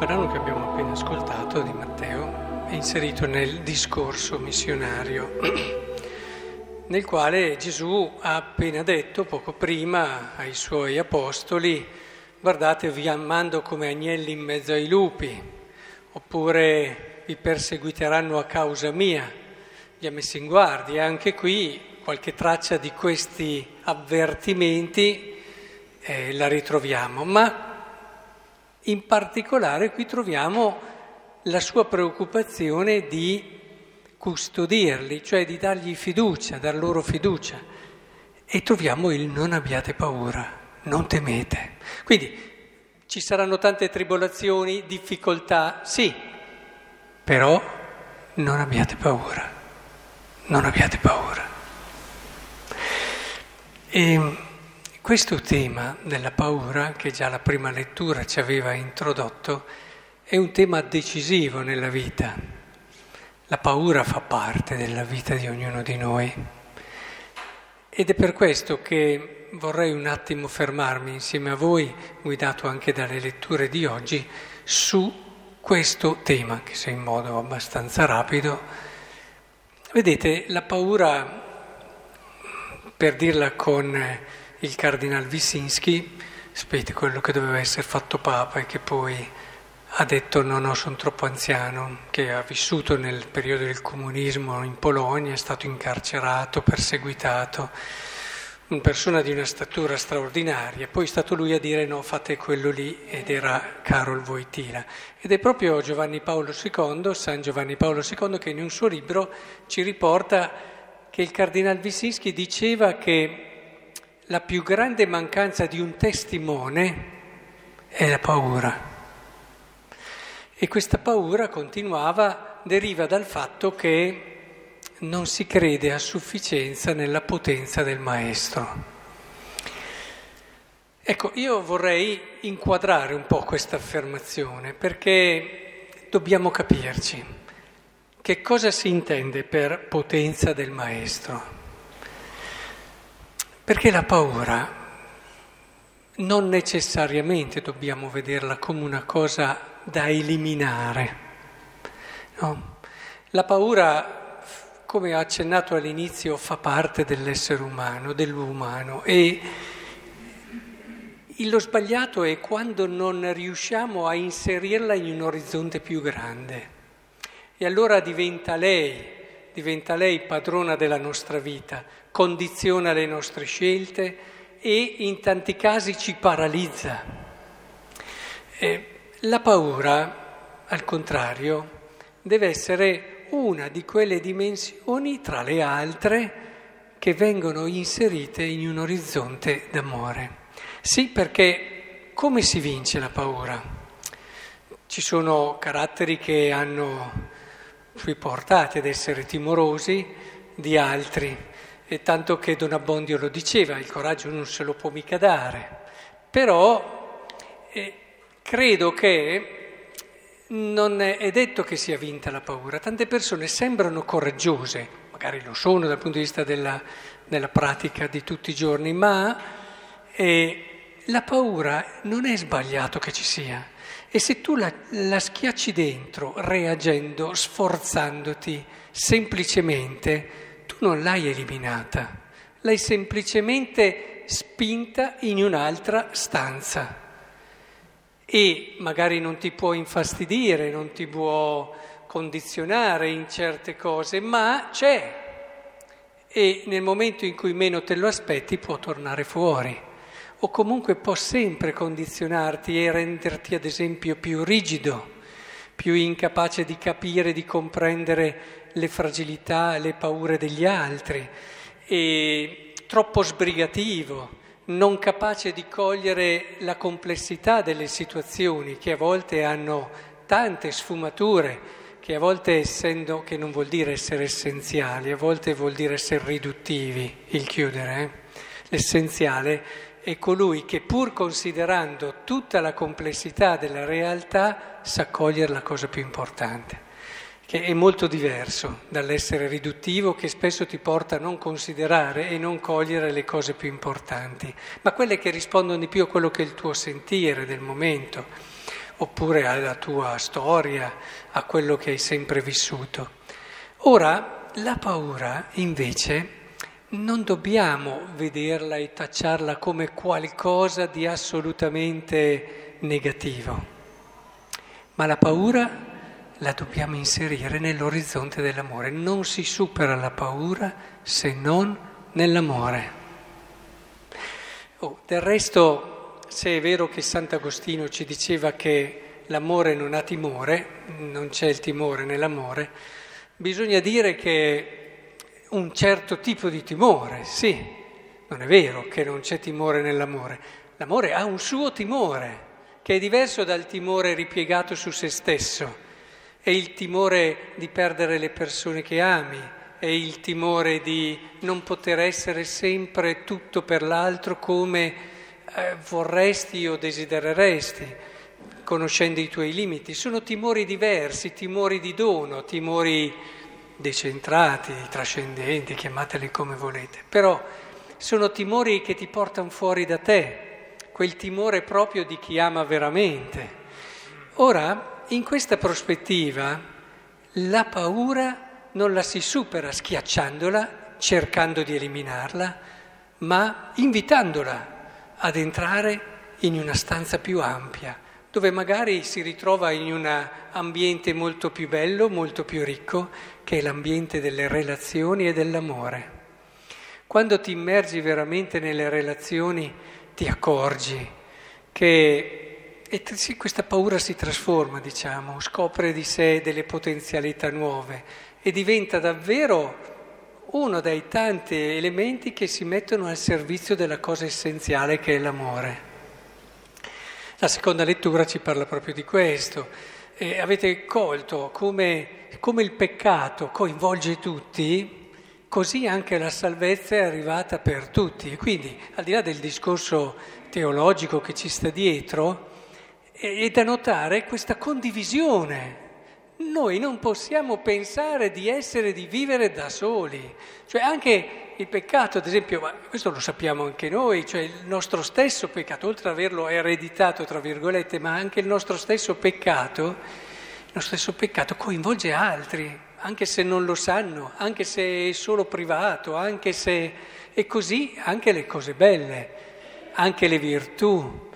brano che abbiamo appena ascoltato di Matteo è inserito nel discorso missionario, nel quale Gesù ha appena detto poco prima ai suoi apostoli, guardate vi mando come agnelli in mezzo ai lupi, oppure vi perseguiteranno a causa mia, vi ha messo in guardia. Anche qui qualche traccia di questi avvertimenti eh, la ritroviamo, ma in particolare qui troviamo la sua preoccupazione di custodirli, cioè di dargli fiducia, dar loro fiducia. E troviamo il non abbiate paura, non temete. Quindi ci saranno tante tribolazioni, difficoltà, sì, però non abbiate paura, non abbiate paura. E questo tema della paura, che già la prima lettura ci aveva introdotto, è un tema decisivo nella vita. La paura fa parte della vita di ognuno di noi. Ed è per questo che vorrei un attimo fermarmi insieme a voi, guidato anche dalle letture di oggi, su questo tema, che se in modo abbastanza rapido. Vedete, la paura, per dirla con il cardinal Wyszynski, sapete quello che doveva essere fatto papa e che poi ha detto no, no, sono troppo anziano, che ha vissuto nel periodo del comunismo in Polonia, è stato incarcerato, perseguitato, una persona di una statura straordinaria, poi è stato lui a dire no, fate quello lì ed era Karol Wojtyla. Ed è proprio Giovanni Paolo II, San Giovanni Paolo II, che in un suo libro ci riporta che il cardinal Wyszynski diceva che la più grande mancanza di un testimone è la paura. E questa paura, continuava, deriva dal fatto che non si crede a sufficienza nella potenza del Maestro. Ecco, io vorrei inquadrare un po' questa affermazione perché dobbiamo capirci che cosa si intende per potenza del Maestro. Perché la paura non necessariamente dobbiamo vederla come una cosa da eliminare. No? La paura, come ho accennato all'inizio, fa parte dell'essere umano, dell'umano e lo sbagliato è quando non riusciamo a inserirla in un orizzonte più grande. E allora diventa lei diventa lei padrona della nostra vita, condiziona le nostre scelte e in tanti casi ci paralizza. Eh, la paura, al contrario, deve essere una di quelle dimensioni tra le altre che vengono inserite in un orizzonte d'amore. Sì, perché come si vince la paura? Ci sono caratteri che hanno fui portati ad essere timorosi di altri, e tanto che Don Abbondio lo diceva, il coraggio non se lo può mica dare. Però eh, credo che non è detto che sia vinta la paura, tante persone sembrano coraggiose, magari lo sono dal punto di vista della, della pratica di tutti i giorni, ma eh, la paura non è sbagliato che ci sia. E se tu la, la schiacci dentro, reagendo, sforzandoti, semplicemente, tu non l'hai eliminata, l'hai semplicemente spinta in un'altra stanza. E magari non ti può infastidire, non ti può condizionare in certe cose, ma c'è. E nel momento in cui meno te lo aspetti può tornare fuori o comunque può sempre condizionarti e renderti ad esempio più rigido, più incapace di capire, di comprendere le fragilità, le paure degli altri, e troppo sbrigativo, non capace di cogliere la complessità delle situazioni che a volte hanno tante sfumature, che a volte essendo, che non vuol dire essere essenziali, a volte vuol dire essere riduttivi, il chiudere, eh? L'essenziale è colui che pur considerando tutta la complessità della realtà sa cogliere la cosa più importante, che è molto diverso dall'essere riduttivo che spesso ti porta a non considerare e non cogliere le cose più importanti, ma quelle che rispondono di più a quello che è il tuo sentire del momento, oppure alla tua storia, a quello che hai sempre vissuto. Ora, la paura invece non dobbiamo vederla e tacciarla come qualcosa di assolutamente negativo, ma la paura la dobbiamo inserire nell'orizzonte dell'amore. Non si supera la paura se non nell'amore. Oh, del resto, se è vero che Sant'Agostino ci diceva che l'amore non ha timore, non c'è il timore nell'amore, bisogna dire che un certo tipo di timore, sì, non è vero che non c'è timore nell'amore, l'amore ha un suo timore, che è diverso dal timore ripiegato su se stesso. È il timore di perdere le persone che ami, è il timore di non poter essere sempre tutto per l'altro come eh, vorresti o desidereresti, conoscendo i tuoi limiti. Sono timori diversi, timori di dono, timori decentrati, trascendenti, chiamateli come volete, però sono timori che ti portano fuori da te, quel timore proprio di chi ama veramente. Ora, in questa prospettiva la paura non la si supera schiacciandola, cercando di eliminarla, ma invitandola ad entrare in una stanza più ampia, dove magari si ritrova in un ambiente molto più bello, molto più ricco, che è l'ambiente delle relazioni e dell'amore. Quando ti immergi veramente nelle relazioni ti accorgi che sì, questa paura si trasforma, diciamo, scopre di sé delle potenzialità nuove e diventa davvero uno dei tanti elementi che si mettono al servizio della cosa essenziale che è l'amore. La seconda lettura ci parla proprio di questo. E avete colto come, come il peccato coinvolge tutti, così anche la salvezza è arrivata per tutti. E quindi, al di là del discorso teologico che ci sta dietro, è da notare questa condivisione. Noi non possiamo pensare di essere, di vivere da soli. Cioè anche il peccato, ad esempio, ma questo lo sappiamo anche noi, cioè il nostro stesso peccato, oltre ad averlo ereditato, tra virgolette, ma anche il nostro stesso peccato, il nostro stesso peccato coinvolge altri, anche se non lo sanno, anche se è solo privato, anche se... è così anche le cose belle, anche le virtù.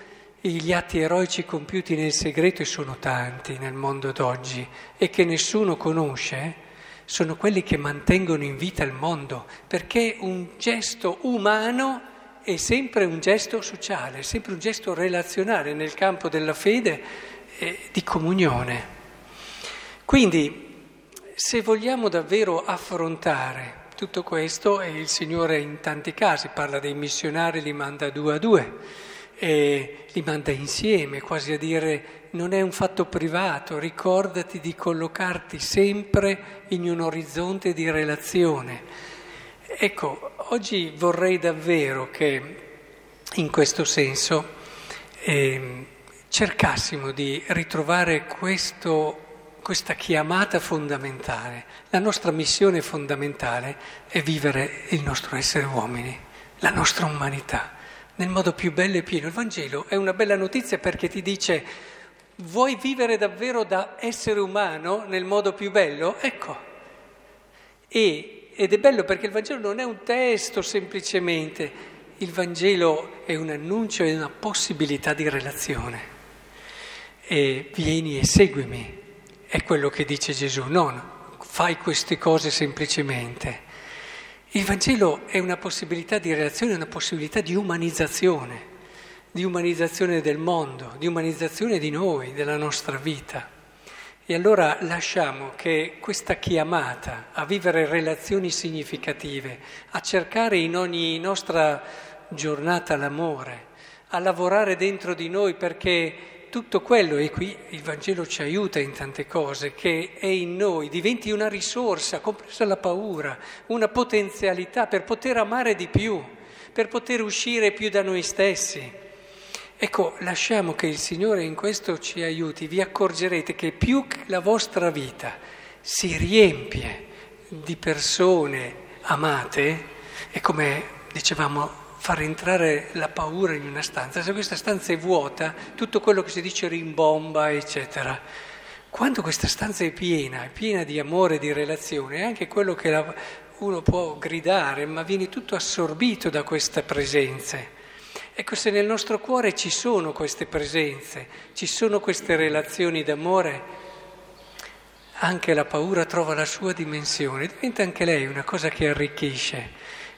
Gli atti eroici compiuti nel segreto, e sono tanti nel mondo d'oggi, e che nessuno conosce, sono quelli che mantengono in vita il mondo, perché un gesto umano è sempre un gesto sociale, è sempre un gesto relazionale nel campo della fede e di comunione. Quindi, se vogliamo davvero affrontare tutto questo, e il Signore in tanti casi parla dei missionari, li manda due a due, e li manda insieme, quasi a dire non è un fatto privato, ricordati di collocarti sempre in un orizzonte di relazione. Ecco, oggi vorrei davvero che in questo senso eh, cercassimo di ritrovare questo, questa chiamata fondamentale. La nostra missione fondamentale è vivere il nostro essere uomini, la nostra umanità nel modo più bello e pieno. Il Vangelo è una bella notizia perché ti dice vuoi vivere davvero da essere umano nel modo più bello? Ecco. E, ed è bello perché il Vangelo non è un testo semplicemente, il Vangelo è un annuncio e una possibilità di relazione. E vieni e seguimi, è quello che dice Gesù, non fai queste cose semplicemente. Il Vangelo è una possibilità di relazione, una possibilità di umanizzazione, di umanizzazione del mondo, di umanizzazione di noi, della nostra vita. E allora lasciamo che questa chiamata a vivere relazioni significative, a cercare in ogni nostra giornata l'amore, a lavorare dentro di noi perché tutto quello, e qui il Vangelo ci aiuta in tante cose, che è in noi, diventi una risorsa, compresa la paura, una potenzialità per poter amare di più, per poter uscire più da noi stessi. Ecco, lasciamo che il Signore in questo ci aiuti, vi accorgerete che più la vostra vita si riempie di persone amate, e come dicevamo far entrare la paura in una stanza. Se questa stanza è vuota, tutto quello che si dice rimbomba, eccetera. Quando questa stanza è piena, è piena di amore, di relazione, è anche quello che la, uno può gridare, ma viene tutto assorbito da queste presenze. Ecco, se nel nostro cuore ci sono queste presenze, ci sono queste relazioni d'amore, anche la paura trova la sua dimensione, diventa anche lei una cosa che arricchisce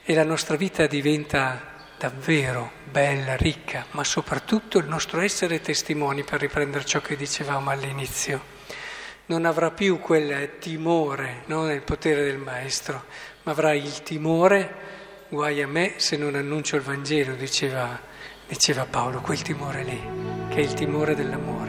e la nostra vita diventa davvero bella, ricca, ma soprattutto il nostro essere testimoni, per riprendere ciò che dicevamo all'inizio. Non avrà più quel timore no, nel potere del Maestro, ma avrà il timore, guai a me se non annuncio il Vangelo, diceva, diceva Paolo, quel timore lì, che è il timore dell'amore.